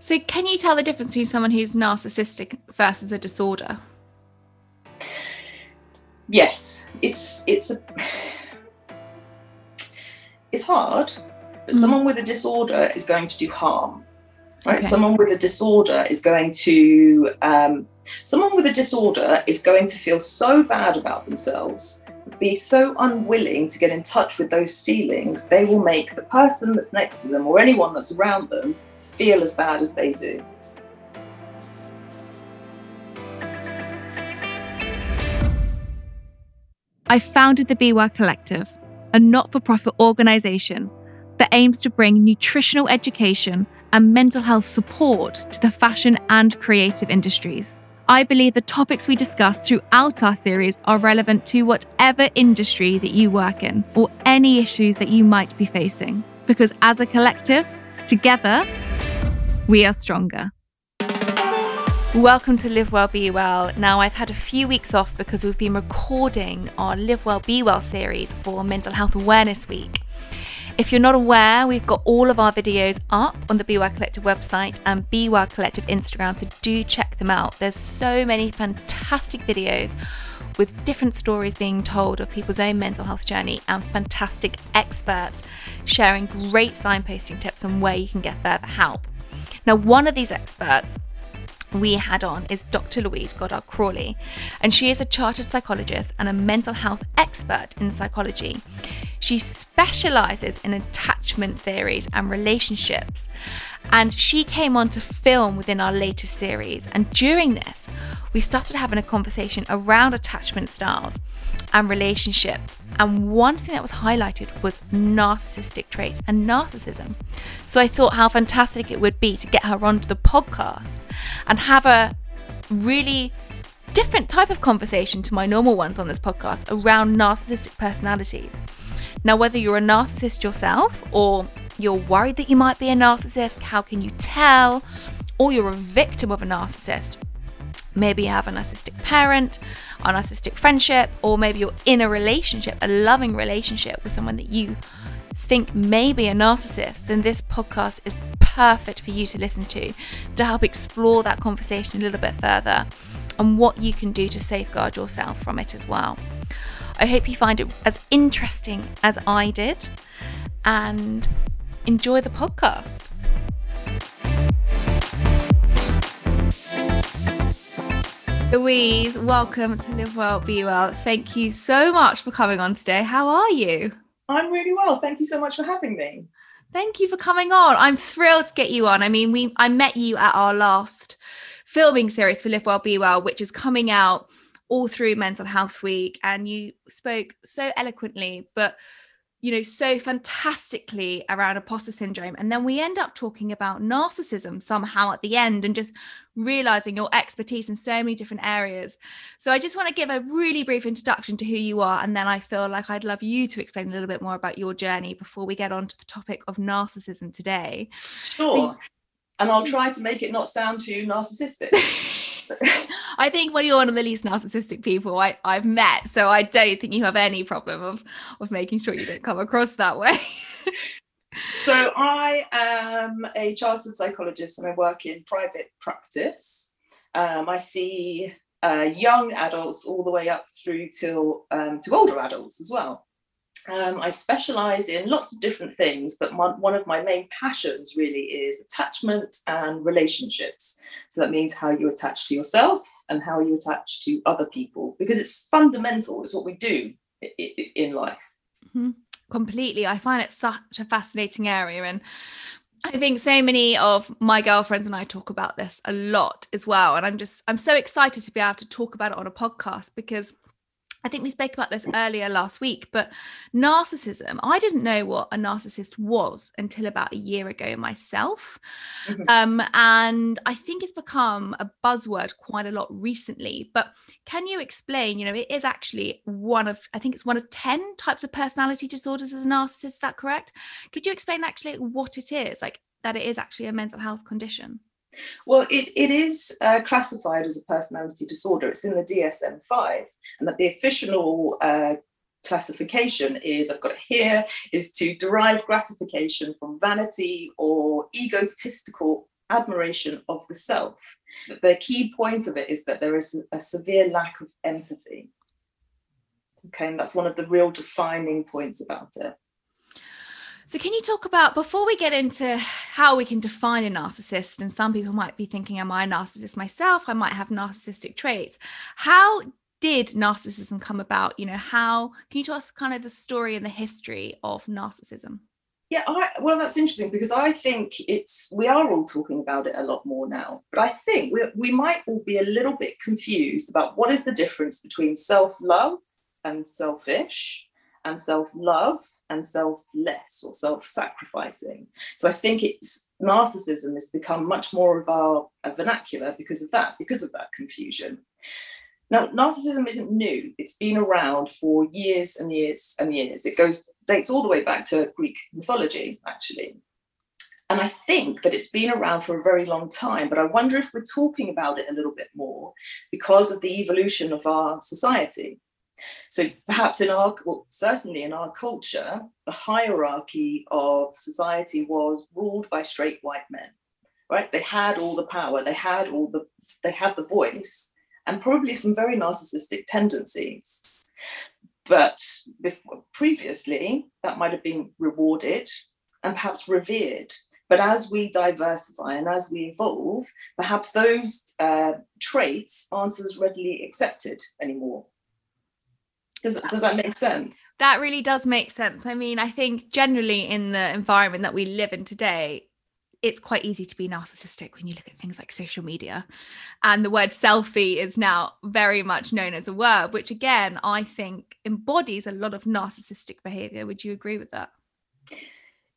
So, can you tell the difference between someone who's narcissistic versus a disorder? Yes, it's it's a it's hard, but mm. someone with a disorder is going to do harm. Right? Okay. Someone with a disorder is going to um, someone with a disorder is going to feel so bad about themselves be so unwilling to get in touch with those feelings, they will make the person that's next to them or anyone that's around them feel as bad as they do. I founded the Be Well Collective, a not for profit organisation that aims to bring nutritional education and mental health support to the fashion and creative industries. I believe the topics we discuss throughout our series are relevant to whatever industry that you work in or any issues that you might be facing. Because as a collective, together, we are stronger. Welcome to Live Well Be Well. Now, I've had a few weeks off because we've been recording our Live Well Be Well series for Mental Health Awareness Week. If you're not aware, we've got all of our videos up on the Be Well Collective website and Be Well Collective Instagram, so do check them out. There's so many fantastic videos with different stories being told of people's own mental health journey and fantastic experts sharing great signposting tips on where you can get further help. Now, one of these experts we had on is Dr. Louise Goddard Crawley, and she is a chartered psychologist and a mental health expert in psychology. She specializes in attachment theories and relationships, and she came on to film within our latest series. And during this, we started having a conversation around attachment styles and relationships. And one thing that was highlighted was narcissistic traits and narcissism. So I thought how fantastic it would be to get her onto the podcast and have a really different type of conversation to my normal ones on this podcast around narcissistic personalities. Now, whether you're a narcissist yourself or you're worried that you might be a narcissist, how can you tell? Or you're a victim of a narcissist. Maybe you have a narcissistic parent, a narcissistic friendship, or maybe you're in a relationship, a loving relationship with someone that you think may be a narcissist, then this podcast is perfect for you to listen to to help explore that conversation a little bit further and what you can do to safeguard yourself from it as well. I hope you find it as interesting as I did and enjoy the podcast. Louise, welcome to Live Well, Be Well. Thank you so much for coming on today. How are you? I'm really well. Thank you so much for having me. Thank you for coming on. I'm thrilled to get you on. I mean, we I met you at our last filming series for Live Well, Be Well, which is coming out all through Mental Health Week, and you spoke so eloquently, but you know, so fantastically around imposter syndrome. And then we end up talking about narcissism somehow at the end and just realizing your expertise in so many different areas. So I just want to give a really brief introduction to who you are. And then I feel like I'd love you to explain a little bit more about your journey before we get on to the topic of narcissism today. Sure. So, and I'll try to make it not sound too narcissistic. I think when you're one of the least narcissistic people I, I've met, so I don't think you have any problem of of making sure you don't come across that way. so I am a chartered psychologist and I work in private practice. Um, I see uh, young adults all the way up through till um, to older adults as well. Um, I specialize in lots of different things, but my, one of my main passions really is attachment and relationships. So that means how you attach to yourself and how you attach to other people, because it's fundamental, it's what we do in life. Mm-hmm. Completely. I find it such a fascinating area. And I think so many of my girlfriends and I talk about this a lot as well. And I'm just, I'm so excited to be able to talk about it on a podcast because I think we spoke about this earlier last week, but narcissism, I didn't know what a narcissist was until about a year ago myself. Mm-hmm. Um, and I think it's become a buzzword quite a lot recently. But can you explain? You know, it is actually one of, I think it's one of 10 types of personality disorders as a narcissist. Is that correct? Could you explain actually what it is, like that it is actually a mental health condition? Well, it, it is uh, classified as a personality disorder. It's in the DSM 5, and that the official uh, classification is I've got it here is to derive gratification from vanity or egotistical admiration of the self. The key point of it is that there is a severe lack of empathy. Okay, and that's one of the real defining points about it. So, can you talk about before we get into how we can define a narcissist? And some people might be thinking, Am I a narcissist myself? I might have narcissistic traits. How did narcissism come about? You know, how can you tell us kind of the story and the history of narcissism? Yeah, I, well, that's interesting because I think it's we are all talking about it a lot more now. But I think we, we might all be a little bit confused about what is the difference between self love and selfish and self love and selfless or self sacrificing. So I think it's narcissism has become much more of our uh, vernacular because of that, because of that confusion. Now, narcissism isn't new. It's been around for years and years and years. It goes dates all the way back to Greek mythology, actually. And I think that it's been around for a very long time, but I wonder if we're talking about it a little bit more because of the evolution of our society. So perhaps in our, well, certainly in our culture, the hierarchy of society was ruled by straight white men, right? They had all the power, they had all the, they had the voice, and probably some very narcissistic tendencies. But before, previously, that might have been rewarded and perhaps revered. But as we diversify and as we evolve, perhaps those uh, traits aren't as readily accepted anymore. Does, does that make sense? That really does make sense. I mean, I think generally in the environment that we live in today, it's quite easy to be narcissistic when you look at things like social media. And the word selfie is now very much known as a word, which again, I think embodies a lot of narcissistic behavior. Would you agree with that?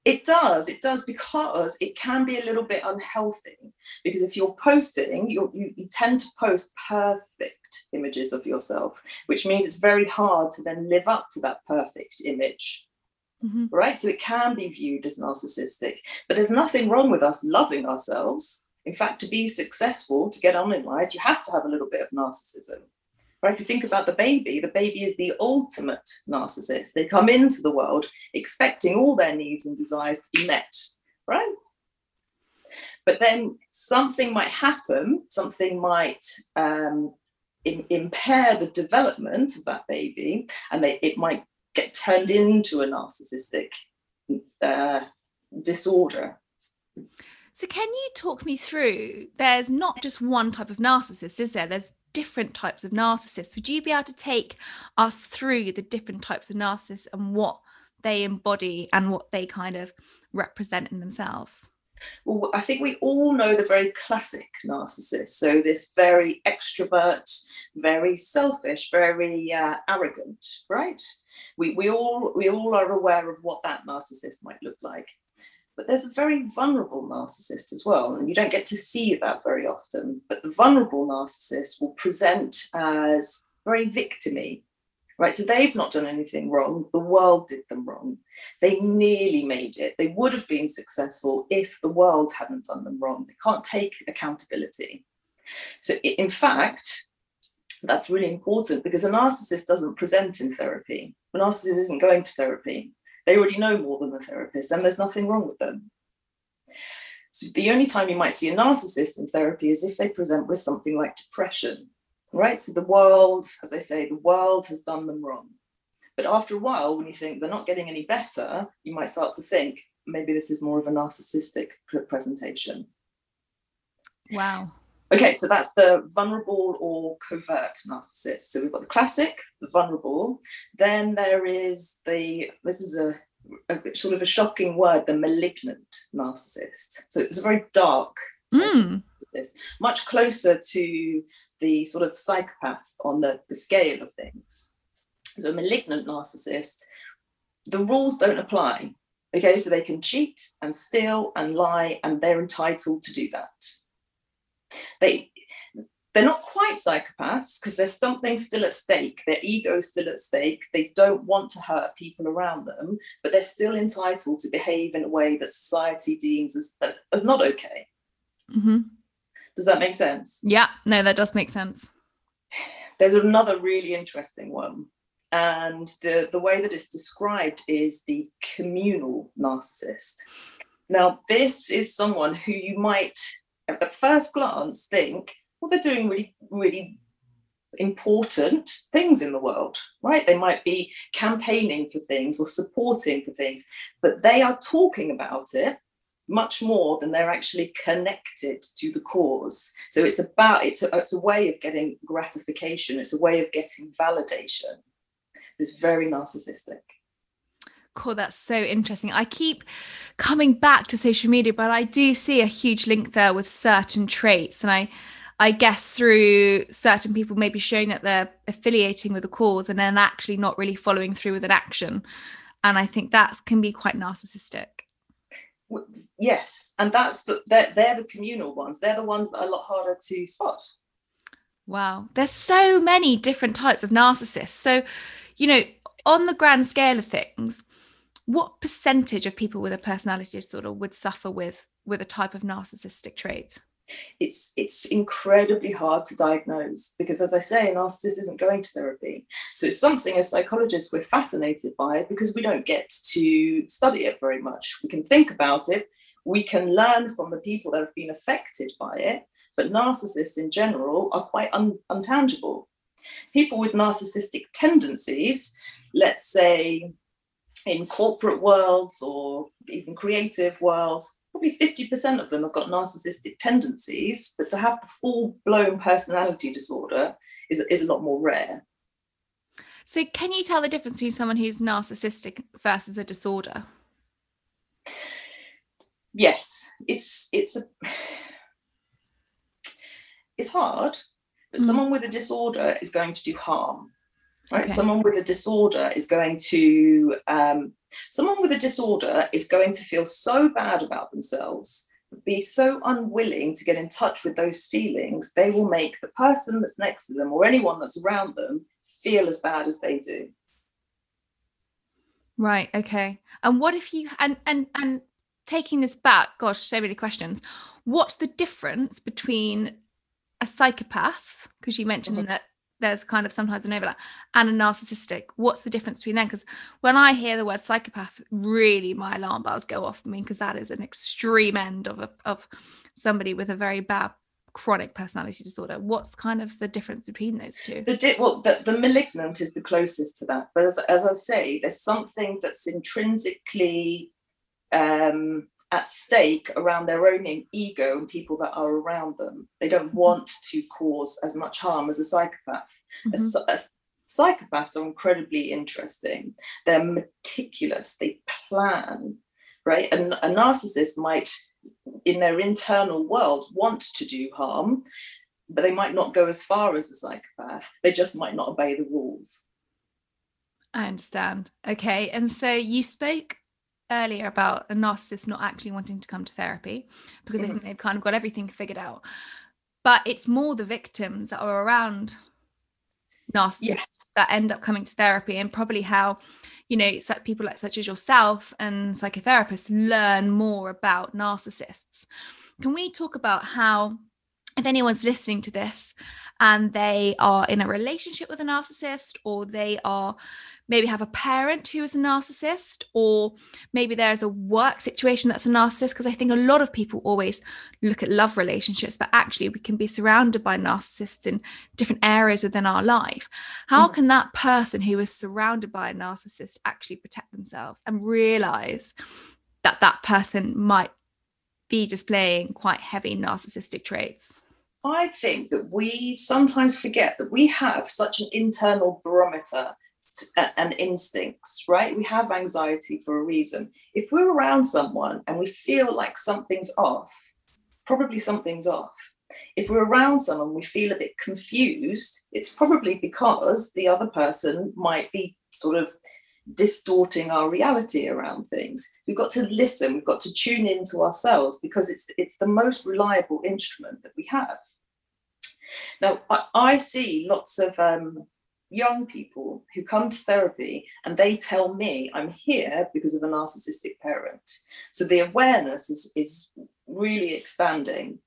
It does. It does because it can be a little bit unhealthy. Because if you're posting, you're, you, you tend to post perfect images of yourself, which means it's very hard to then live up to that perfect image Mm-hmm. Right. So it can be viewed as narcissistic, but there's nothing wrong with us loving ourselves. In fact, to be successful, to get on in life, you have to have a little bit of narcissism. If you think about the baby, the baby is the ultimate narcissist. They come into the world expecting all their needs and desires to be met, right? But then something might happen, something might um, in, impair the development of that baby, and they, it might get turned into a narcissistic uh, disorder. So, can you talk me through? There's not just one type of narcissist, is there? There's different types of narcissists. Would you be able to take us through the different types of narcissists and what they embody and what they kind of represent in themselves? well, I think we all know the very classic narcissist. So this very extrovert, very selfish, very uh, arrogant, right? We, we all we all are aware of what that narcissist might look like. But there's a very vulnerable narcissist as well, and you don't get to see that very often. But the vulnerable narcissist will present as very victimy, right? So they've not done anything wrong. The world did them wrong. They nearly made it. They would have been successful if the world hadn't done them wrong. They can't take accountability. So, in fact, that's really important because a narcissist doesn't present in therapy. A narcissist isn't going to therapy. They already know more than the therapist, and there's nothing wrong with them. So the only time you might see a narcissist in therapy is if they present with something like depression right? So the world, as I say, the world has done them wrong. But after a while, when you think they're not getting any better, you might start to think maybe this is more of a narcissistic presentation. Wow. Okay, so that's the vulnerable or covert narcissist. So we've got the classic, the vulnerable. Then there is the, this is a, a sort of a shocking word, the malignant narcissist. So it's a very dark mm this, much closer to the sort of psychopath on the, the scale of things. So, a malignant narcissist, the rules don't apply. Okay, so they can cheat and steal and lie, and they're entitled to do that. They they're not quite psychopaths because there's something still at stake. Their ego is still at stake. They don't want to hurt people around them, but they're still entitled to behave in a way that society deems as, as, as not okay. Mm-hmm. Does that make sense? Yeah, no, that does make sense. There's another really interesting one. And the, the way that it's described is the communal narcissist. Now, this is someone who you might at the first glance think, well, they're doing really, really important things in the world, right? They might be campaigning for things or supporting for things, but they are talking about it much more than they're actually connected to the cause. So it's about it's a, it's a way of getting gratification. It's a way of getting validation. It's very narcissistic. Cool, that's so interesting. I keep coming back to social media, but I do see a huge link there with certain traits, and I I guess through certain people maybe showing that they're affiliating with a cause and then actually not really following through with an action. And I think that can be quite narcissistic. Yes, and that's the they're, they're the communal ones. They're the ones that are a lot harder to spot. Wow, there's so many different types of narcissists. So, you know, on the grand scale of things, what percentage of people with a personality disorder would suffer with with a type of narcissistic trait? it's it's incredibly hard to diagnose because as i say a narcissist isn't going to therapy. So it's something as psychologists we're fascinated by because we don't get to study it very much. We can think about it. We can learn from the people that have been affected by it but narcissists in general are quite un- untangible. People with narcissistic tendencies let's say in corporate worlds or even creative worlds probably 50% of them have got narcissistic tendencies, but to have the full blown personality disorder is, is a lot more rare. So, can you tell the difference between someone who's narcissistic versus a disorder? Yes, it's it's a it's hard, but mm. someone with a disorder is going to do harm. Right? Okay. Someone with a disorder is going to um, someone with a disorder is going to feel so bad about themselves, be so unwilling to get in touch with those feelings, they will make the person that's next to them or anyone that's around them feel as bad as they do. Right. Okay. And what if you and and and taking this back, gosh, so many questions. What's the difference between a psychopath? Because you mentioned mm-hmm. that there's kind of sometimes an overlap and a narcissistic what's the difference between them? Because when i hear the word psychopath really my alarm bells go off i mean because that is an extreme end of a, of somebody with a very bad chronic personality disorder. What's kind of the difference between those two? The di- well the, the malignant is the closest to that but as, as i say there's something that's intrinsically um, at stake around their own ego and people that are around them. They don't mm-hmm. want to cause as much harm as a psychopath. Mm-hmm. A, a, psychopaths are incredibly interesting. They're meticulous. They plan, right? And a narcissist might, in their internal world, want to do harm, but they might not go as far as a psychopath. They just might not obey the rules. I understand. Okay. And so you spoke earlier about a narcissist not actually wanting to come to therapy because mm-hmm. they think they've kind of got everything figured out. But it's more the victims that are around narcissists yes. that end up coming to therapy and probably how you know people like such as yourself and psychotherapists learn more about narcissists can we talk about how if anyone's listening to this and they are in a relationship with a narcissist or they are maybe have a parent who is a narcissist or maybe there's a work situation that's a narcissist because i think a lot of people always look at love relationships but actually we can be surrounded by narcissists in different areas within our life how mm. can that person who is surrounded by a narcissist actually protect themselves and realize that that person might be displaying quite heavy narcissistic traits I think that we sometimes forget that we have such an internal barometer and instincts, right? We have anxiety for a reason. If we're around someone and we feel like something's off, probably something's off. If we're around someone, we feel a bit confused, it's probably because the other person might be sort of distorting our reality around things. We've got to listen, we've got to tune into ourselves because it's it's the most reliable instrument that we have. Now, I, I see lots of um, young people who come to therapy and they tell me I'm here because of a narcissistic parent. So the awareness is, is really expanding,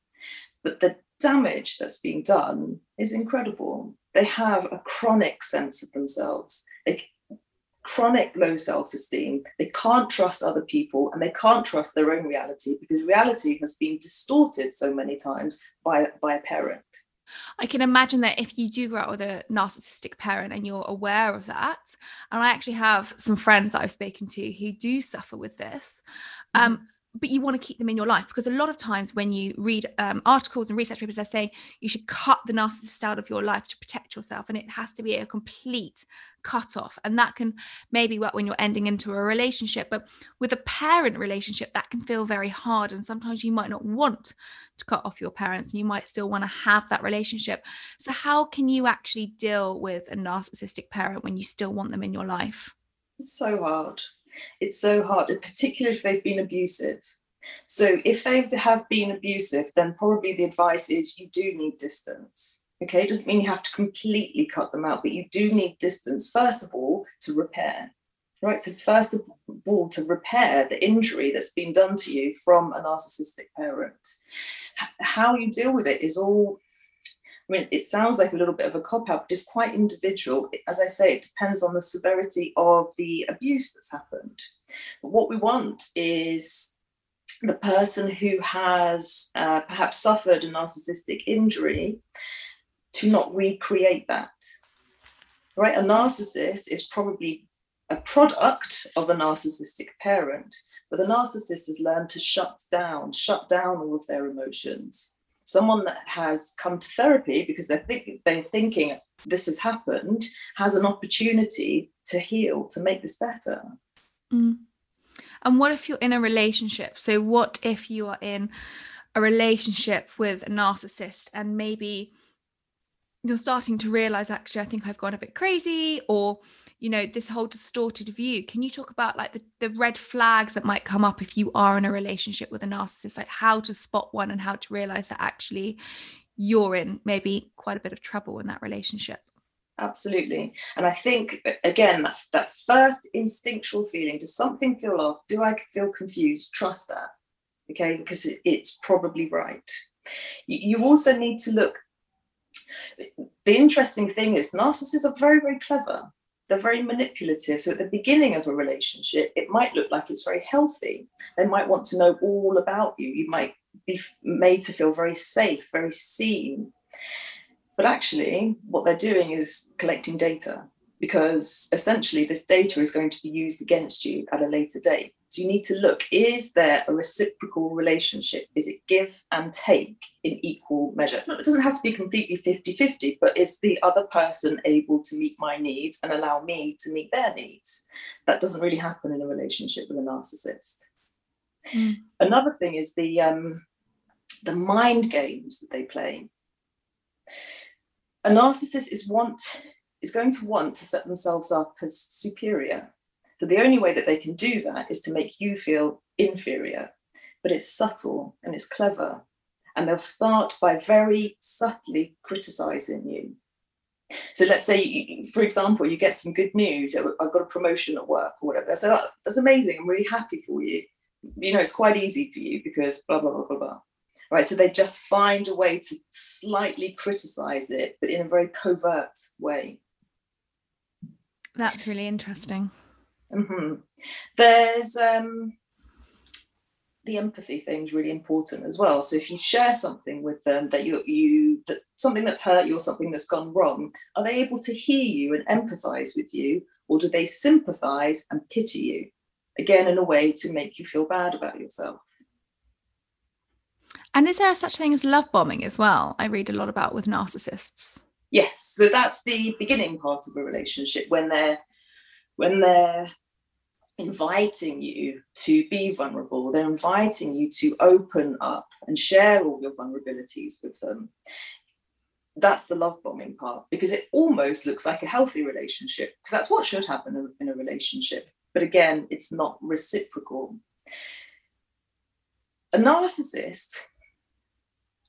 but the damage that's being done is incredible. They have a chronic sense of themselves. They, chronic low self esteem. They can't trust other people and they can't trust their own reality because reality has been distorted so many times by, by a parent. I can imagine that if you do grow up with a narcissistic parent and you're aware of that, and I actually have some friends that I've spoken to who do suffer with this, um, mm-hmm but you want to keep them in your life because a lot of times when you read um, articles and research papers they're saying you should cut the narcissist out of your life to protect yourself and it has to be a complete cut off and that can maybe work when you're ending into a relationship but with a parent relationship that can feel very hard and sometimes you might not want to cut off your parents and you might still want to have that relationship. So how can you actually deal with a narcissistic parent when you still want them in your life? It's so hard it's so hard, and particularly if they've been abusive. So if they have been abusive, then probably the advice is you do need distance. Okay, it doesn't mean you have to completely cut them out, but you do need distance, first of all, to repair. Right, so first of all, to repair the injury that's been done to you from a narcissistic parent. How you deal with it is all I mean, it sounds like a little bit of a cop out, but it's quite individual. As I say, it depends on the severity of the abuse that's happened. But what we want is the person who has uh, perhaps suffered a narcissistic injury to not recreate that. Right? A narcissist is probably a product of a narcissistic parent, but the narcissist has learned to shut down, shut down all of their emotions someone that has come to therapy because they're, they're thinking this has happened has an opportunity to heal to make this better mm. and what if you're in a relationship so what if you are in a relationship with a narcissist and maybe you're starting to realize actually i think i've gone a bit crazy or you know this whole distorted view. Can you talk about like the, the red flags that might come up if you are in a relationship with a narcissist? Like how to spot one and how to realize that actually you're in maybe quite a bit of trouble in that relationship? Absolutely. And i think again that's that first instinctual feeling does something feel off? Do i feel confused? Trust that okay? Because it's probably right. You also need to look the interesting thing is narcissists are very very clever they're very manipulative. So at the beginning of a relationship, it might look like it's very healthy. They might want to know all about you. You might be made to feel very safe, very seen. But actually, what they're doing is collecting data because essentially this data is going to be used against you at a later date. So you need to look is there a reciprocal relationship? Is it give and take in equal measure? it doesn't have to be completely 50 50, but is the other person able to meet my needs and allow me to meet their needs? That doesn't really happen in a relationship with a narcissist. Mm. Another thing is the, um, the mind games that they play. A narcissist is want is going to want to set themselves up as superior so the only way that they can do that is to make you feel inferior. But it's subtle and it's clever. And they'll start by very subtly criticizing you. So let's say, for example, you get some good news. Oh, I've got a promotion at work or whatever. So oh, that's amazing. I'm really happy for you. You know, it's quite easy for you because blah, blah, blah, blah, blah. Right. So they just find a way to slightly criticize it, but in a very covert way. That's really interesting. Mm-hmm. There's um, the empathy thing is really important as well. So if you share something with them that you you that something that's hurt you or something that's gone wrong, are they able to hear you and empathize with you, or do they sympathize and pity you? Again, in a way to make you feel bad about yourself. And is there such thing as love bombing as well? I read a lot about with narcissists. Yes, so that's the beginning part of a relationship when they're when they're inviting you to be vulnerable, they're inviting you to open up and share all your vulnerabilities with them. That's the love bombing part because it almost looks like a healthy relationship because that's what should happen in a relationship. But again, it's not reciprocal. A narcissist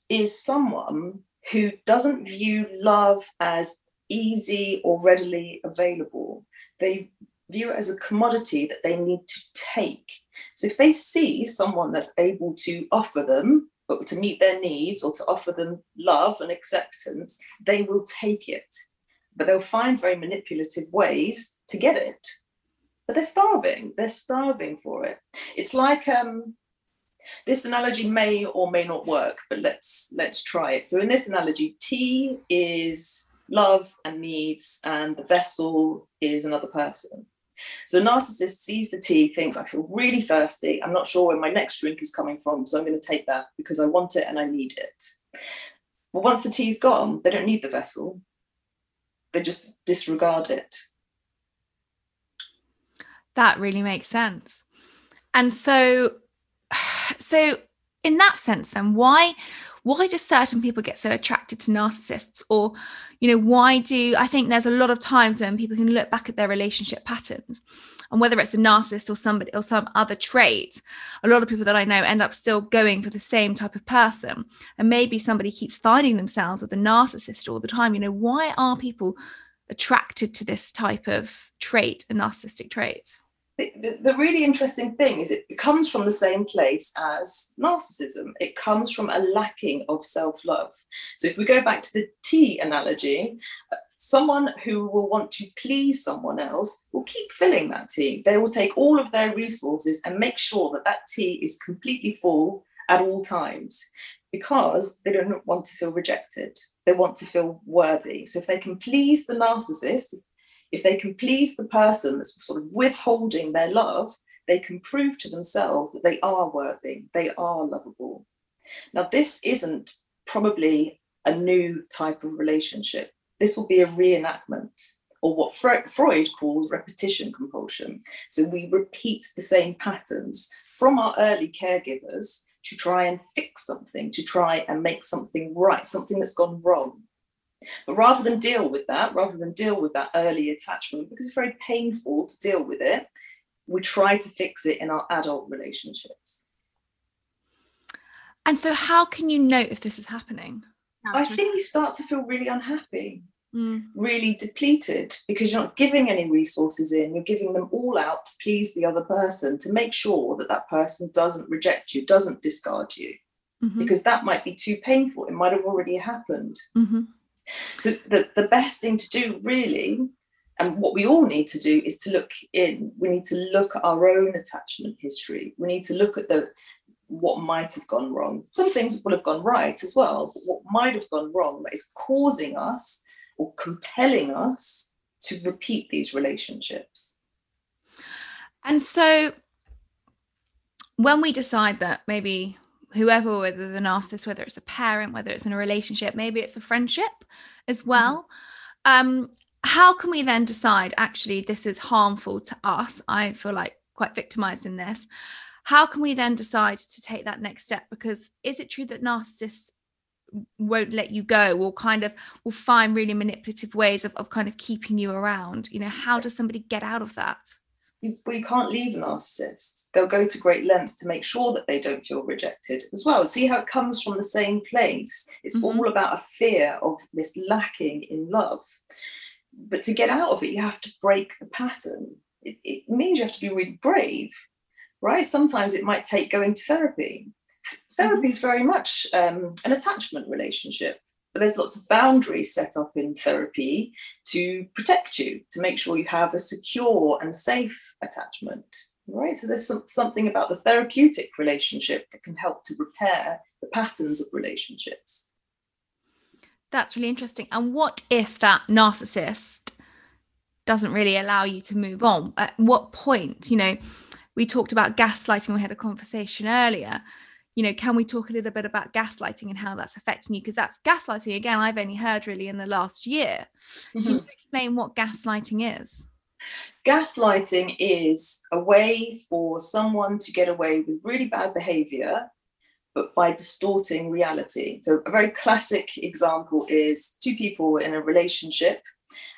is someone who doesn't view love as easy or readily available they view it as a commodity that they need to take. So if they see someone that's able to offer them, to meet their needs or to offer them love and acceptance, they will take it. But they'll find very manipulative ways to get it. but they're starving. They're starving for it. It's like um, this analogy may or may not work, but let's let's try it. So in this analogy, tea is love and needs, and the vessel is another person. So a narcissist sees the tea, thinks, I feel really thirsty. I'm not sure where my next drink is coming from, so I'm going to take that because I want it and I need it. But once the tea's gone, they don't need the vessel. They just disregard it. That really makes sense. And so so in that sense then why why do certain people get so attracted to narcissists? Or you know why do i think there's a lot of times when people can look back at their relationship patterns and whether it's a narcissist or somebody or some other trait a lot of people that i know end up still going for the same type of person and maybe somebody keeps finding themselves with a narcissist all the time. You know why are people attracted to this type of trait a narcissistic trait the, the, really interesting thing is it comes from the same place as narcissism. It comes from a lacking of self love. So, if we go back to the tea analogy, uh, someone who will want to please someone else will keep filling that tea. They will take all of their resources and make sure that that tea is completely full at all times because they don't want to feel rejected. They want to feel worthy. So, if they can please the narcissist, if they can please the person that's sort of withholding their love, they can prove to themselves that they are worthy, they are lovable. Now, this isn't probably a new type of relationship. This will be a reenactment, or what Freud calls repetition compulsion. So we repeat the same patterns from our early caregivers to try and fix something, to try and make something right, something that's gone wrong. But rather than deal with that, rather than deal with that early attachment, because it's very painful to deal with it, we try to fix it in our adult relationships. And so, how can you know if this is happening? I think you start to feel really unhappy, mm. really depleted, because you're not giving any resources in. You're giving them all out to please the other person, to make sure that that person doesn't reject you, doesn't discard you, mm-hmm. because that might be too painful. It might have already happened. Mm-hmm. So the, the best thing to do really, and what we all need to do is to look in. We need to look at our own attachment history. We need to look at the what might have gone wrong. Some things will have gone right as well, but what might have gone wrong that is causing us or compelling us to repeat these relationships. And so when we decide that maybe whoever, whether the narcissist, whether it's a parent, whether it's in a relationship, maybe it's a friendship as mm-hmm. well. Um, how can we then decide actually this is harmful to us? I feel like quite victimized in this. How can we then decide to take that next step? Because is it true that narcissists won't let you go or kind of will find really manipulative ways of, of kind of keeping you around? You know, how does somebody get out of that? You, well, you can't leave a narcissist. They'll go to great lengths to make sure that they don't feel rejected as well. See how it comes from the same place. It's mm-hmm. all about a fear of this lacking in love. But to get out of it, you have to break the pattern. It, it means you have to be really brave, right? Sometimes it might take going to therapy. Therapy mm-hmm. is very much um, an attachment relationship but there's lots of boundaries set up in therapy to protect you, to make sure you have a secure and safe attachment. Right. So there's some, something about the therapeutic relationship that can help to repair the patterns of relationships. That's really interesting. And what if that narcissist doesn't really allow you to move on? At what point, you know, we talked about gaslighting, we had a conversation earlier you know can we talk a little bit about gaslighting and how that's affecting you? Because that's gaslighting again i've only heard really in the last year. Mm-hmm. can you explain what gaslighting is? Gaslighting is a way for someone to get away with really bad behavior but by distorting reality. So a very classic example is two people in a relationship.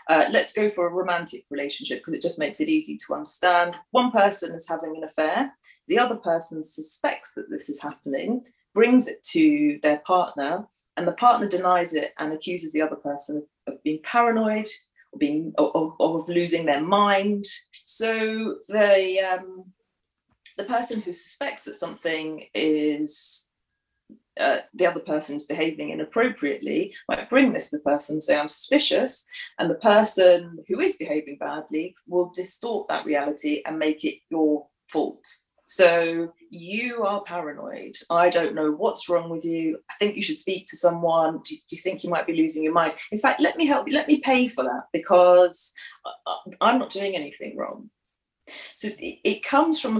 Uh, let's go for a romantic relationship because it just makes it easy to understand. One person is having an affair, the other person suspects that this is happening, brings it to their partner, and the partner denies it and accuses the other person of being paranoid or being or, or of losing their mind. So the um, the person who suspects that something is uh, the other person is behaving inappropriately might bring this to the person and say i'm suspicious and the person who is behaving badly will distort that reality and make it your fault so you are paranoid. I don't know what's wrong with you. I think you should speak to someone. Do, do, you think you might be losing your mind? In fact, let me help you. Let me pay for that because uh, uh, I'm not doing anything wrong. So it, it comes from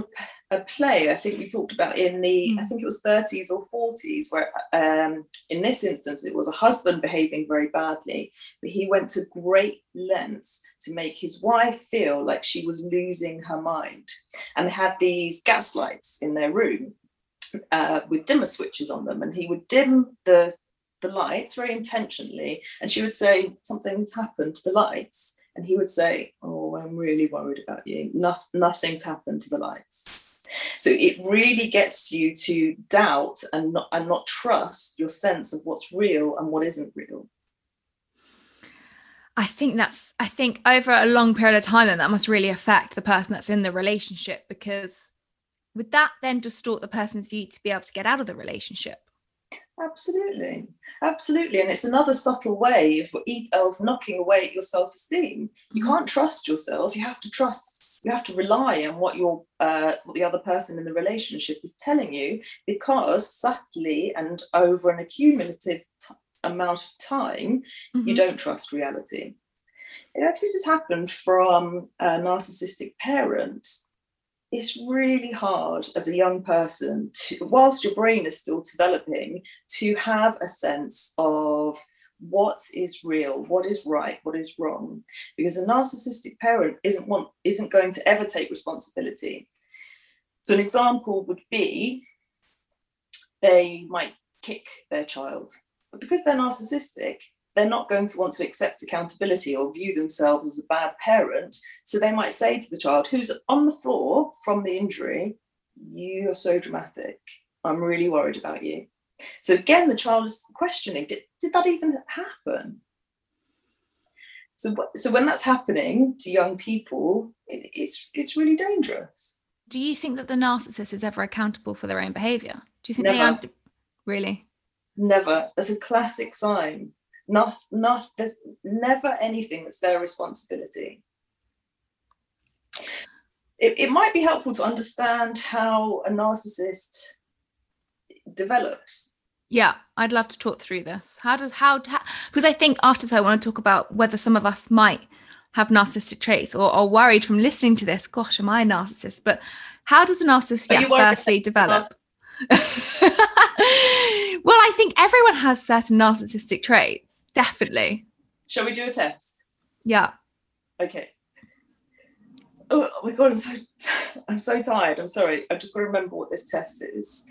a, a, play I think we talked about in the, mm. I think it was 30s or 40s, where um, in this instance it was a husband behaving very badly, but he went to great lengths to make his wife feel like she was losing her mind. And they had these gas lights in their room uh, with dimmer switches on them, and he would dim the the lights very intentionally, and she would say something's happened to the lights, and he would say, "Oh, I'm really worried about you. No, nothing's happened to the lights." So it really gets you to doubt and not and not trust your sense of what's real and what isn't real. I think that's I think over a long period of time then that must really affect the person that's in the relationship because would that then distort the person's view to be able to get out of the relationship? Absolutely, absolutely, and it's another subtle way of, of knocking away at your self-esteem. You mm-hmm. can't trust yourself. You have to trust. You have to rely on what your uh, what the other person in the relationship is telling you, because subtly and over an accumulative amount of time, mm-hmm. you don't trust reality. You know, this has happened from a narcissistic parent, it's really hard as a young person to, whilst your brain is still developing, to have a sense of what is real, what is right, what is wrong. Because a narcissistic parent isn't want, isn't going to ever take responsibility. So an example would be they might kick their child, but because they're narcissistic, they're not going to want to accept accountability or view themselves as a bad parent. So they might say to the child who's on the floor from the injury, You are so dramatic. I'm really worried about you. So again, the child is questioning Did, did that even happen? So, so when that's happening to young people, it, it's it's really dangerous. Do you think that the narcissist is ever accountable for their own behavior? Do you think Never. they are really? Never. That's a classic sign not, not, there's never anything that's their responsibility. It, it might be helpful to understand how a narcissist develops. Yeah, I'd love to talk through this. How does how, how because I think after this I want to talk about whether some of us might have narcissistic traits or are worried from listening to this. Gosh, am I a narcissist? But how does a narcissist yeah, firstly develop? well, I think everyone has certain narcissistic traits, definitely. Shall we do a test? Yeah. Okay. Oh, oh my god, I'm so I'm so tired. I'm sorry. I've just got to remember what this test is.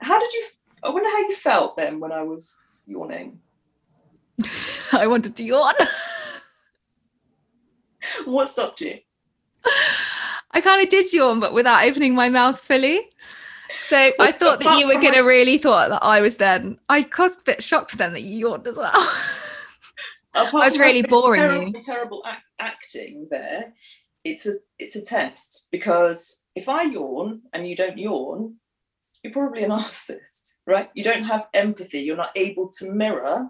How did you I wonder how you felt then when I was yawning. I wanted to yawn. what stopped you? I kind of did yawn, but without opening my mouth fully. So I thought that you were going to really thought that I was then. I was a bit shocked then that you yawned as well. I was really boring terrible. Terrible act- acting there. It's a it's a test because if I yawn and you don't yawn, you're probably a narcissist, right? You don't have empathy. You're not able to mirror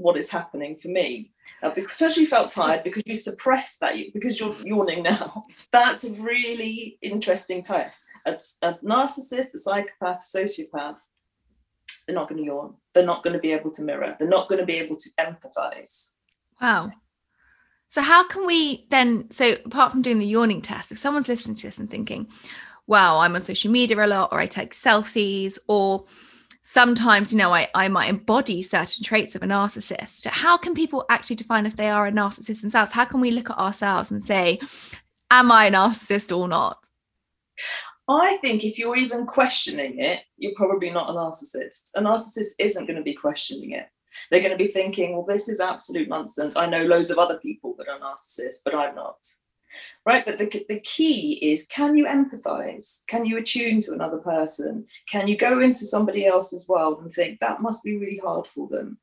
what is happening for me. Uh, now, because you felt tired, because you suppressed that, because you're yawning now, that's a really interesting test. A, a narcissist, a psychopath, a sociopath, they're not going to yawn. They're not going to be able to mirror. They're not going to be able to empathize. Wow. So, how can we then? So, apart from doing the yawning test, if someone's listening to this and thinking, wow, I'm on social media a lot, or I take selfies, or sometimes you know I, I might embody certain traits of a narcissist. How can people actually define if they are a narcissist themselves? How can we look at ourselves and say am i a narcissist or not? I think if you're even questioning it you're probably not a narcissist. A narcissist isn't going to be questioning it. They're going to be thinking well this is absolute nonsense. I know loads of other people that are narcissists but i'm not right? But the, the key is can you empathize? Can you attune to another person? Can you go into somebody else's world and think that must be really hard for them?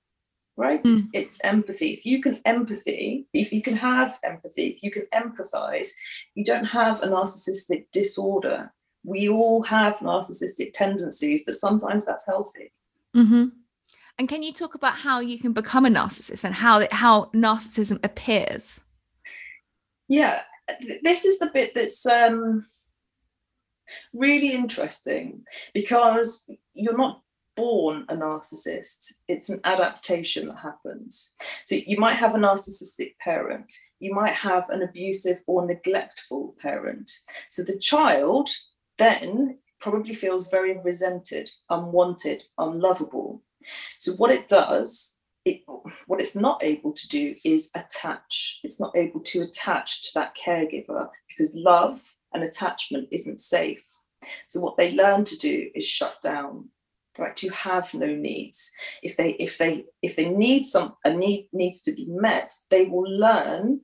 Right? Mm. It's, it's empathy. If you can empathy, if you can have empathy, if you can empathize, you don't have a narcissistic disorder. We all have narcissistic tendencies, but sometimes that's healthy. Mm-hmm. And can you talk about how you can become a narcissist and how how narcissism appears? Yeah, this is the bit that's um, really interesting because you're not born a narcissist, it's an adaptation that happens. So you might have a narcissistic parent, you might have an abusive or neglectful parent. So the child then probably feels very resented, unwanted, unlovable. So what it does, it, what it's not able to do is attach. It's not able to attach to that caregiver because love and attachment isn't safe. So what they learn to do is shut down right to have no needs if they if they if they need some a need needs to be met they will learn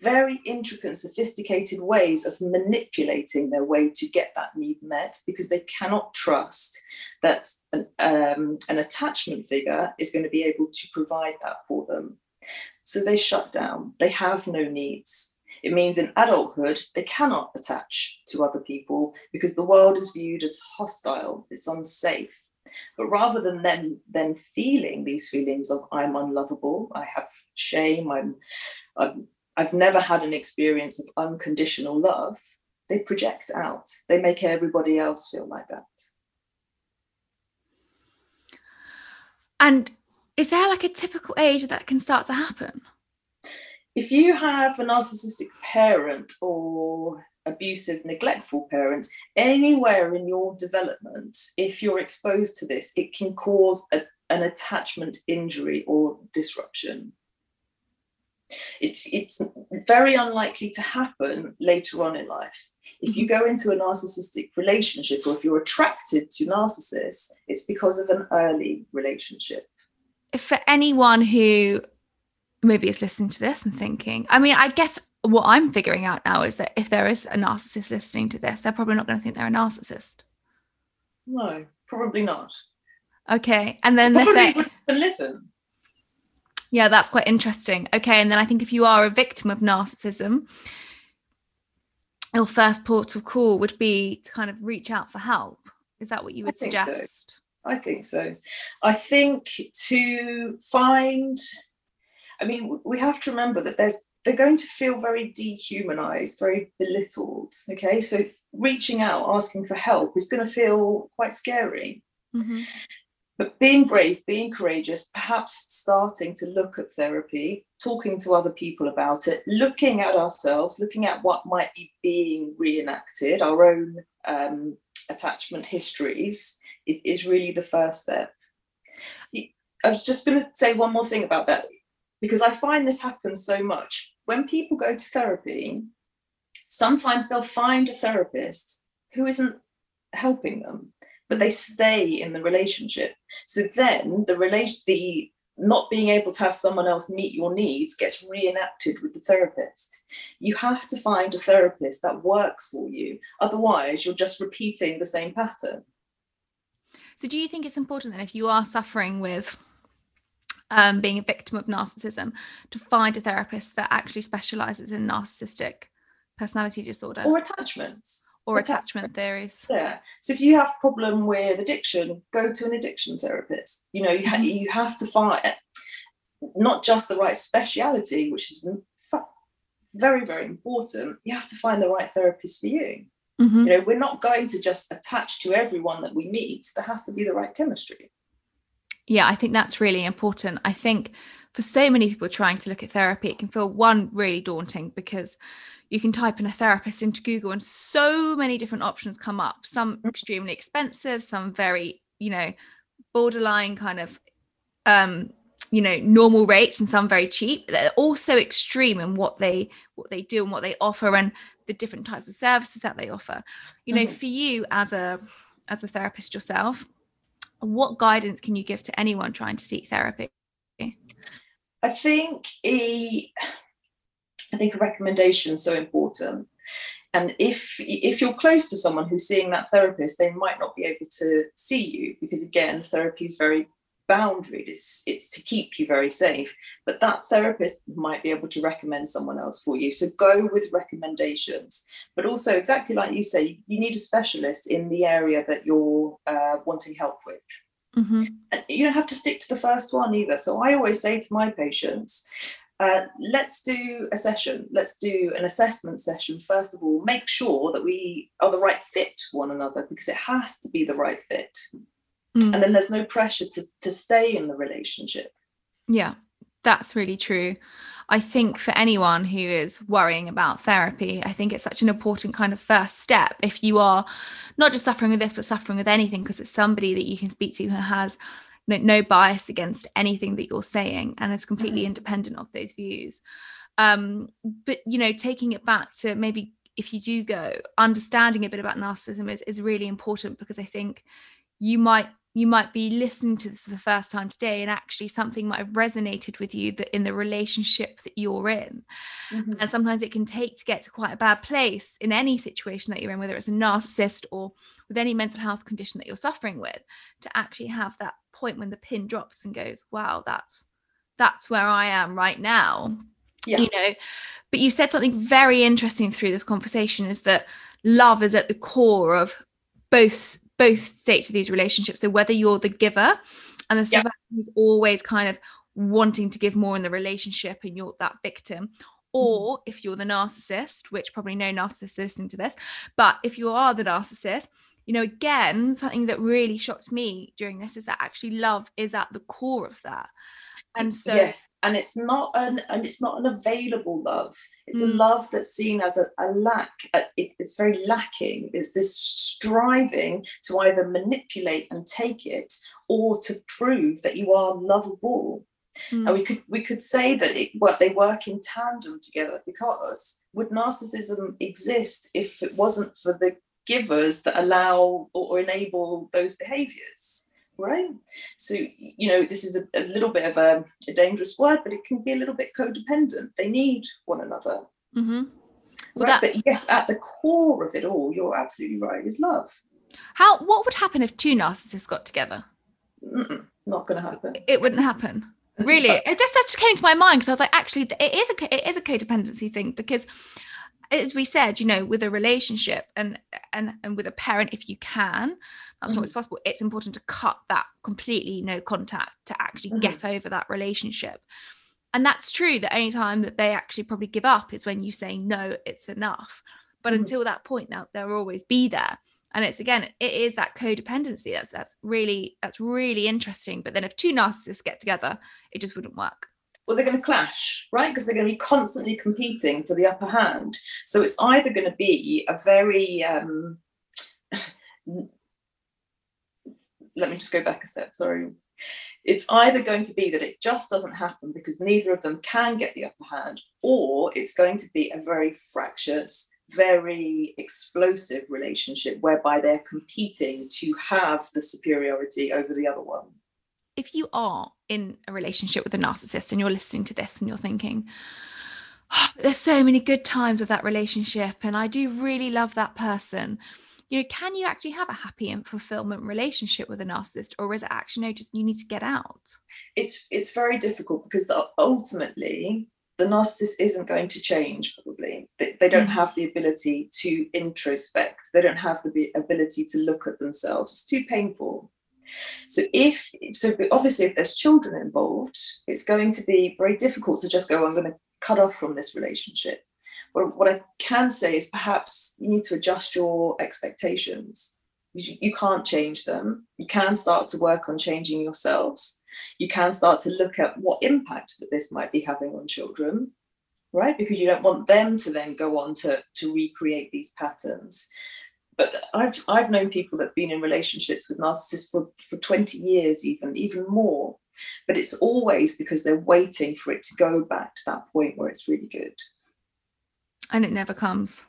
very intricate sophisticated ways of manipulating their way to get that need met because they cannot trust that an, um, an attachment figure is going to be able to provide that for them. So they shut down. They have no needs. It means in adulthood, they cannot attach to other people because the world is viewed as hostile, it's unsafe. But rather than then then feeling these feelings of I'm unlovable, I have shame, I'm, I'm I've never had an experience of unconditional love, they project out. They make everybody else feel like that. And is there like a typical age that can start to happen? If you have a narcissistic parent or abusive, neglectful parents, anywhere in your development, if you're exposed to this, it can cause a, an attachment injury or disruption. It's, it's very unlikely to happen later on in life. If you mm-hmm. go into a narcissistic relationship or if you're attracted to narcissists, it's because of an early relationship. For anyone who maybe is listening to this and thinking, I mean, I guess what I'm figuring out now is that if there is a narcissist listening to this, they're probably not going to think they're a narcissist. No, probably not. Okay, and then probably they, listen. Yeah, that's quite interesting. Okay, and then I think if you are a victim of narcissism, your first port of call would be to kind of reach out for help. Is that what you would I suggest? So. I think so. I think to find I mean, we have to remember that there's they're going to feel very dehumanized, very belittled. Okay, so reaching out, asking for help is going to feel quite scary. Mm-hmm. But being brave, being courageous, perhaps starting to look at therapy, talking to other people about it, looking at ourselves, looking at what might be being reenacted, our own um, attachment histories, is, is really the first step. I was just going to say one more thing about that because I find this happens so much. When people go to therapy, sometimes they'll find a therapist who isn't helping them, but they stay in the relationship. So then the relation, the not being able to have someone else meet your needs gets reenacted with the therapist. You have to find a therapist that works for you. Otherwise, you're just repeating the same pattern. So, do you think it's important that if you are suffering with um, being a victim of narcissism to find a therapist that actually specializes in narcissistic personality disorder. Or attachments. Or attachment theories. Yeah. So if you have a problem with addiction go to an addiction therapist. You know you, ha- mm-hmm. you have to find not just the right speciality which is very very important you have to find the right therapist for you. Mm-hmm. you know we're not going to just attach to everyone that we meet. There has to be the right chemistry. Yeah, I think that's really important. I think for so many people trying to look at therapy, it can feel one really daunting because you can type in a therapist into Google and so many different options come up. Some mm. extremely expensive, some very, you know, borderline kind of um you know normal rates and some very cheap they're also extreme in what they what they do and what they offer and the different types of services that they offer you know mm-hmm. for you as a as a therapist yourself what guidance can you give to anyone trying to seek therapy? I think a, I think a recommendation is so important. And if if you're close to someone who's seeing that therapist, they might not be able to see you because again, therapy is very boundary. It's it's to keep you very safe but that therapist might be able to recommend someone else for you. So go with recommendations. But also exactly like you say you need a specialist in the area that you're uh, wanting help with mm-hmm. you don't have to stick to the first one either so i always say to my patients uh, let's do a session. Let's do an assessment session. First of all, make sure that we are the right fit for one another because it has to be the right fit. Mm. And then there's no pressure to, to stay in the relationship. Yeah, that's really true. I think for anyone who is worrying about therapy, I think it's such an important kind of first step. If you are not just suffering with this, but suffering with anything, because it's somebody that you can speak to who has no, no bias against anything that you're saying and is completely mm-hmm. independent of those views. Um, but you know, taking it back to maybe if you do go, understanding a bit about narcissism is, is really important because I think you might you might be listening to this for the first time today and actually something might have resonated with you that in the relationship that you're in mm-hmm. and sometimes it can take to get to quite a bad place in any situation that you're in whether it's a narcissist or with any mental health condition that you're suffering with to actually have that point when the pin drops and goes wow that's that's where i am right now yeah. you know but you said something very interesting through this conversation is that love is at the core of both both states of these relationships. So whether you're the giver and the survivor who's always kind of wanting to give more in the relationship and you're that victim, or mm-hmm. if you're the narcissist, which probably no narcissist listening to this, but if you are the narcissist, you know, again, something that really shocked me during this is that actually love is at the core of that and so yes and it's not an and it's not an available love it's mm. a love that's seen as a, a lack it, it's very lacking it's this striving to either manipulate and take it or to prove that you are lovable mm. and we could we could say that it what they work in tandem together because would narcissism exist if it wasn't for the givers that allow or enable those behaviors right? So, you know, this is a, a little bit of a, a, dangerous word, but it can be a little bit codependent. They need one another. Mm-hmm. Well, right? that... But yes, at the core of it all, you're absolutely right, is love. How? What would happen if two narcissists got together? Mm-mm, not going to happen. It wouldn't happen. Really, it just that just came to my mind because I was like, actually, it is a it is a codependency thing because as we said you know with a relationship and and and with a parent if you can that's mm-hmm. not possible it's important to cut that completely no contact to actually mm-hmm. get over that relationship and that's true the only time that they actually probably give up is when you say no it's enough but mm-hmm. until that point now they'll always be there and it's again it is that codependency that's that's really that's really interesting but then if two narcissists get together it just wouldn't work well, they're going to clash, right? Because they're going to be constantly competing for the upper hand. So it's either going to be a very, um, let me just go back a step, sorry. It's either going to be that it just doesn't happen because neither of them can get the upper hand, or it's going to be a very fractious, very explosive relationship whereby they're competing to have the superiority over the other one if you are in a relationship with a narcissist and you're listening to this and you're thinking, oh, there's so many good times with that relationship and I do really love that person. You know, can you actually have a happy and fulfillment relationship with a narcissist, or is it actually no, just you need to get out? It's it's very difficult because ultimately the narcissist isn't going to change probably they, they don't mm. have the ability to introspect they don't have the ability to look at themselves it's too painful so if so obviously if there's children involved, it's going to be very difficult to just go, I'm going to cut off from this relationship. But what I can say is perhaps you need to adjust your expectations. You, can't change them. You can start to work on changing yourselves. You can start to look at what impact that this might be having on children right because you don't want them to then go on to to recreate these patterns but I've I've known people that've been in relationships with narcissists for, for 20 years, even, even more. But it's always because they're waiting for it to go back to that point where it's really good. And it never comes.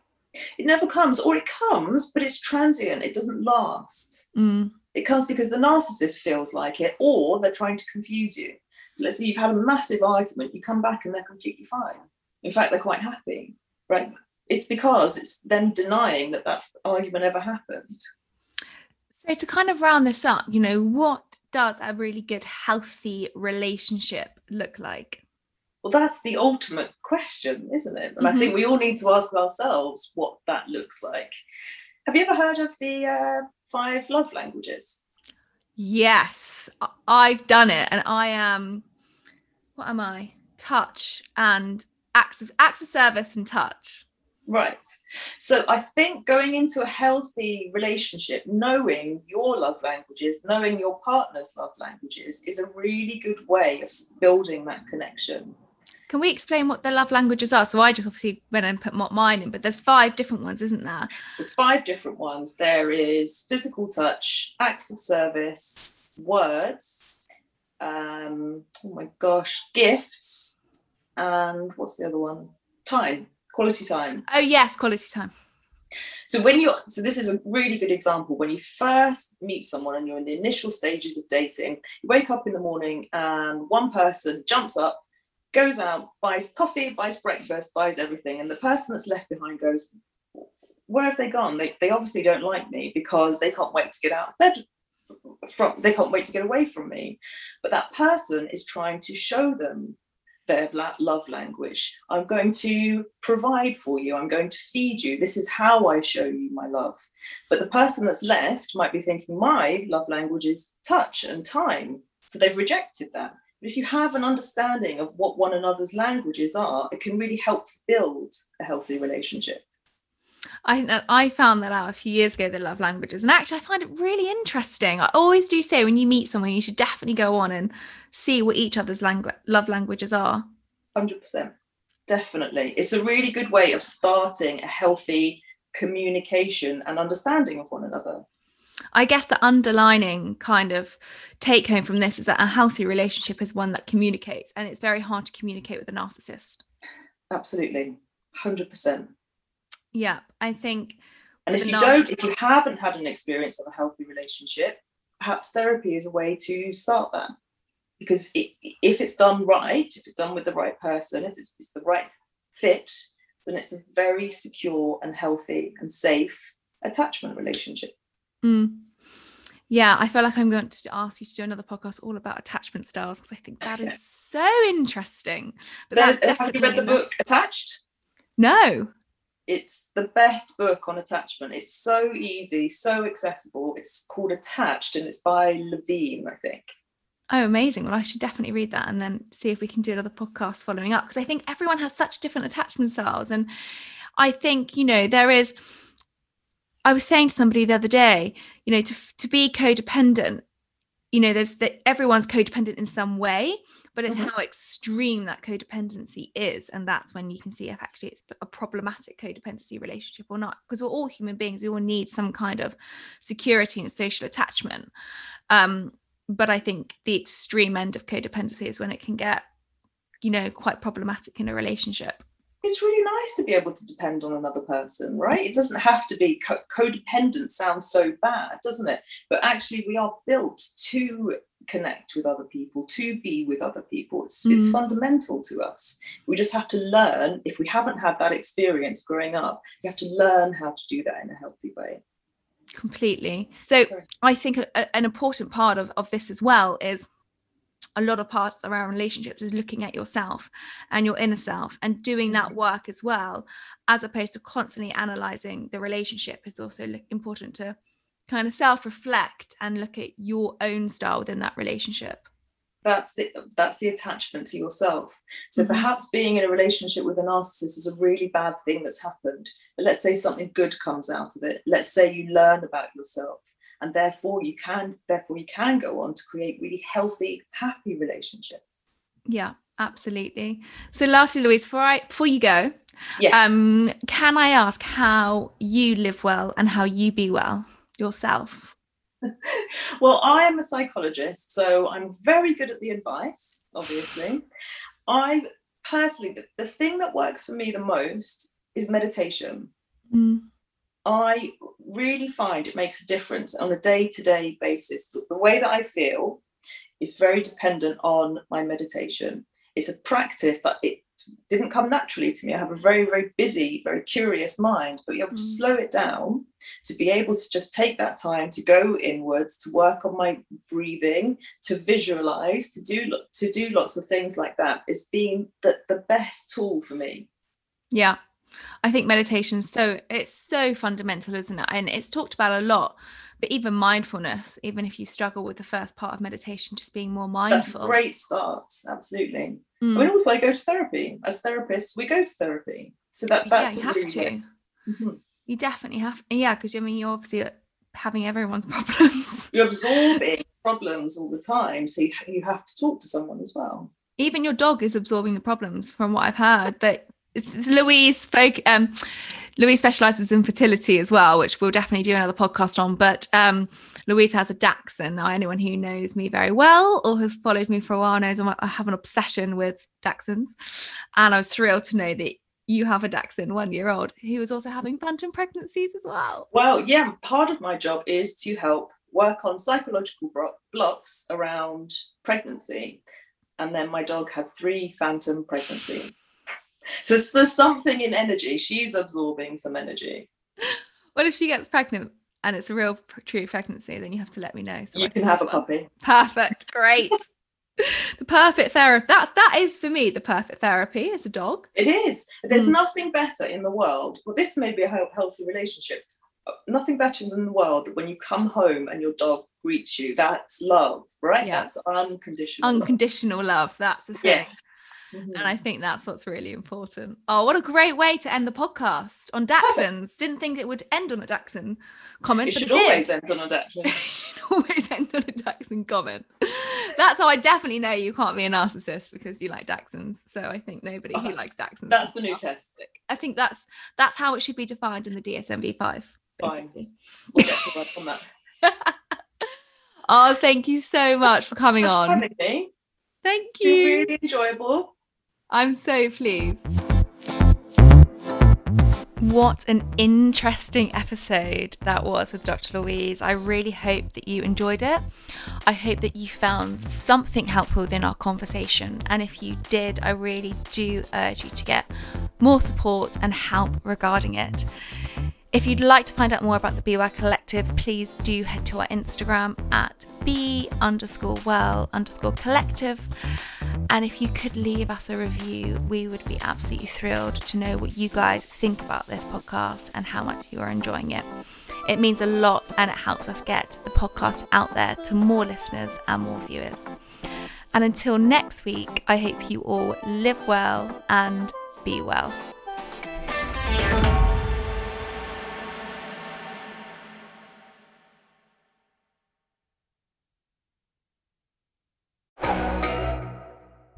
It never comes, or it comes, but it's transient, it doesn't last. Mm. It comes because the narcissist feels like it, or they're trying to confuse you. Let's say you've had a massive argument, you come back and they're completely fine. In fact, they're quite happy, right? It's because it's then denying that that argument ever happened So, to kind of round this up, you know, what does a really good, healthy relationship look like? Well, that's the ultimate question, isn't it? And mm-hmm. I think mm-hmm. we all need to ask ourselves what that looks like. Have you ever heard of the uh, five love languages? Yes, I've done it, and I am. What am I? Touch and acts of acts of service and touch. Right. So I think going into a healthy relationship, knowing your love languages, knowing your partner's love languages is a really good way of building that connection. Can we explain what the love languages are? So I just obviously went and put mine in, but there's five different ones, isn't there? There's five different ones. There is physical touch, acts of service, words, um, oh my gosh, gifts, and what's the other one? Time, quality time. Oh yes, quality time. So when you're so this is a really good example when you first meet someone and you're in the initial stages of dating, you wake up in the morning and one person jumps up, goes out, buys coffee, buys breakfast, buys everything, and the person that's left behind goes, where have they gone? They, they obviously don't like me because they can't wait to get out of bed from they can't wait to get away from me but that person is trying to show them their love language. I'm going to provide for you. I'm going to feed you. This is how i show you my love. But the person that's left might be thinking my love language is touch and time. So they've rejected that. But if you have an understanding of what one another's languages are it can really help to build a healthy relationship I think that I found that out a few years ago, the love languages. And actually, I find it really interesting. I always do say when you meet someone, you should definitely go on and see what each other's langu- love languages are. 100%. Definitely. It's a really good way of starting a healthy communication and understanding of one another. I guess the underlining kind of take home from this is that a healthy relationship is one that communicates, and it's very hard to communicate with a narcissist. Absolutely. 100%. Yeah, I think. And if you don't, if you haven't had an experience of a healthy relationship, perhaps therapy is a way to start that. Because it, if it's done right, if it's done with the right person, if it's, it's the right fit, then it's a very secure and healthy and safe attachment relationship. Mm. Yeah, I feel like I'm going to ask you to do another podcast all about attachment styles because I think that okay. is so interesting. But that's definitely have you read the book Attached? No it's the best book on attachment. It's so easy, so accessible. It's called Attached and it's by Levine, I think. Oh, amazing. Well, I should definitely read that and then see if we can do another podcast following up because I think everyone has such different attachment styles. And I think, you know, there is, I was saying to somebody the other day, you know, to, to be codependent, you know, there's that everyone's codependent in some way but it's mm-hmm. how extreme that codependency is and that's when you can see if actually it's a problematic codependency relationship or not because we're all human beings we all need some kind of security and social attachment um, but i think the extreme end of codependency is when it can get you know quite problematic in a relationship it's really nice to be able to depend on another person, right? It doesn't have to be co- codependent, sounds so bad, doesn't it? But actually, we are built to connect with other people, to be with other people. It's, mm. it's fundamental to us. We just have to learn, if we haven't had that experience growing up, you have to learn how to do that in a healthy way. Completely. So I think a, an important part of, of this as well is a lot of parts of our relationships is looking at yourself and your inner self and doing that mm. work as well as opposed to constantly analyzing the relationship is also important to kind of self-reflect and look at your own style within that relationship? That's the that's the attachment to yourself. So mm-hmm. perhaps being in a relationship with a narcissist is a really bad thing that's happened but let's say something good comes out of it. Let's say you learn about yourself and therefore you can therefore you can go on to create really healthy happy relationships. Yeah absolutely. So lastly louise before i before you go yes. um can i ask how you live well and how you be well yourself? well, I am a psychologist, so I'm very good at the advice, obviously. I personally, the, the thing that works for me the most is meditation. Mm. I really find it makes a difference on a day to day basis. The, the way that I feel is very dependent on my meditation. It's a practice that it's didn't come naturally to me. I have a very, very busy, very curious mind, but you have to Mm. slow it down to be able to just take that time to go inwards, to work on my breathing, to visualize, to do to do lots of things like that is It's the, the best tool for me. Yeah. I think meditation so it's so fundamental, isn't it? And it's talked about a lot. But even mindfulness, even if you struggle with the first part of meditation, just being more mindful That's a great start. Absolutely. Mm. I mean, also, I go to therapy. As therapists, we go to therapy. So that that's yeah, you a have really to. Mhm. You definitely have. Yeah, because I mean, you're obviously uh, having everyone's problems. You're absorbing problems all the time, so you, you have to talk to someone as well. Even your dog is absorbing the problems, from what I've heard. That Louise spoke. Um, Louise specializes in fertility as well, which we'll definitely do another podcast on. But um, Louise has a Dachshund. Now, anyone who knows me very well or has followed me for a while knows I have an obsession with Dachshunds, and I was thrilled to know that you have a Dachshund, one year old, who is also having phantom pregnancies as well. Well, yeah, part of my job is to help work on psychological bro- blocks around pregnancy. And then my dog had three phantom pregnancies. So there's something in energy. She's absorbing some energy. What if she gets pregnant and it's a real true pregnancy? Then you have to let me know. So I you can have a one. puppy. Perfect. Great. the perfect therapy. That's that is for me the perfect therapy as a dog. It is. There's Mm. nothing better in the world. Well, this may be a healthy relationship. uh, Nothing better than the world when you come home and your dog greets you. That's love, right? Yeah. That's unconditional. love. Unconditional love. That's the thing. Yes. Mhm. And I think that's what's really important. Oh, what a great way to end the podcast on Dachshunds. Didn't think it would end on a Dachshund comment, It but should it did. always end on a Dachshund. It should always end on a Dachshund comment. That's how I definitely know you can't be a narcissist because you like Dachshunds. So I think nobody who Uh-huh. likes Dachshunds. That's the new test. I think that's that's how it should be defined in the DSM-5. Fine. We'll get to work on that. Oh, thank you so much for coming on. Thank It's been you. really enjoyable. I'm so pleased. What an interesting episode that was with Dr. Louise. I really hope that you enjoyed it. I hope that you found something helpful within our conversation. And if you did, I really do urge you to get more support and help regarding it. If you'd like to find out more about the Be Well Collective, please do head to our Instagram at be underscore well underscore collective. And if you could leave us a review, we would be absolutely thrilled to know what you guys think about this podcast and how much you are enjoying it. It means a lot and it helps us get the podcast out there to more listeners and more viewers. And until next week, I hope you all live well and be well.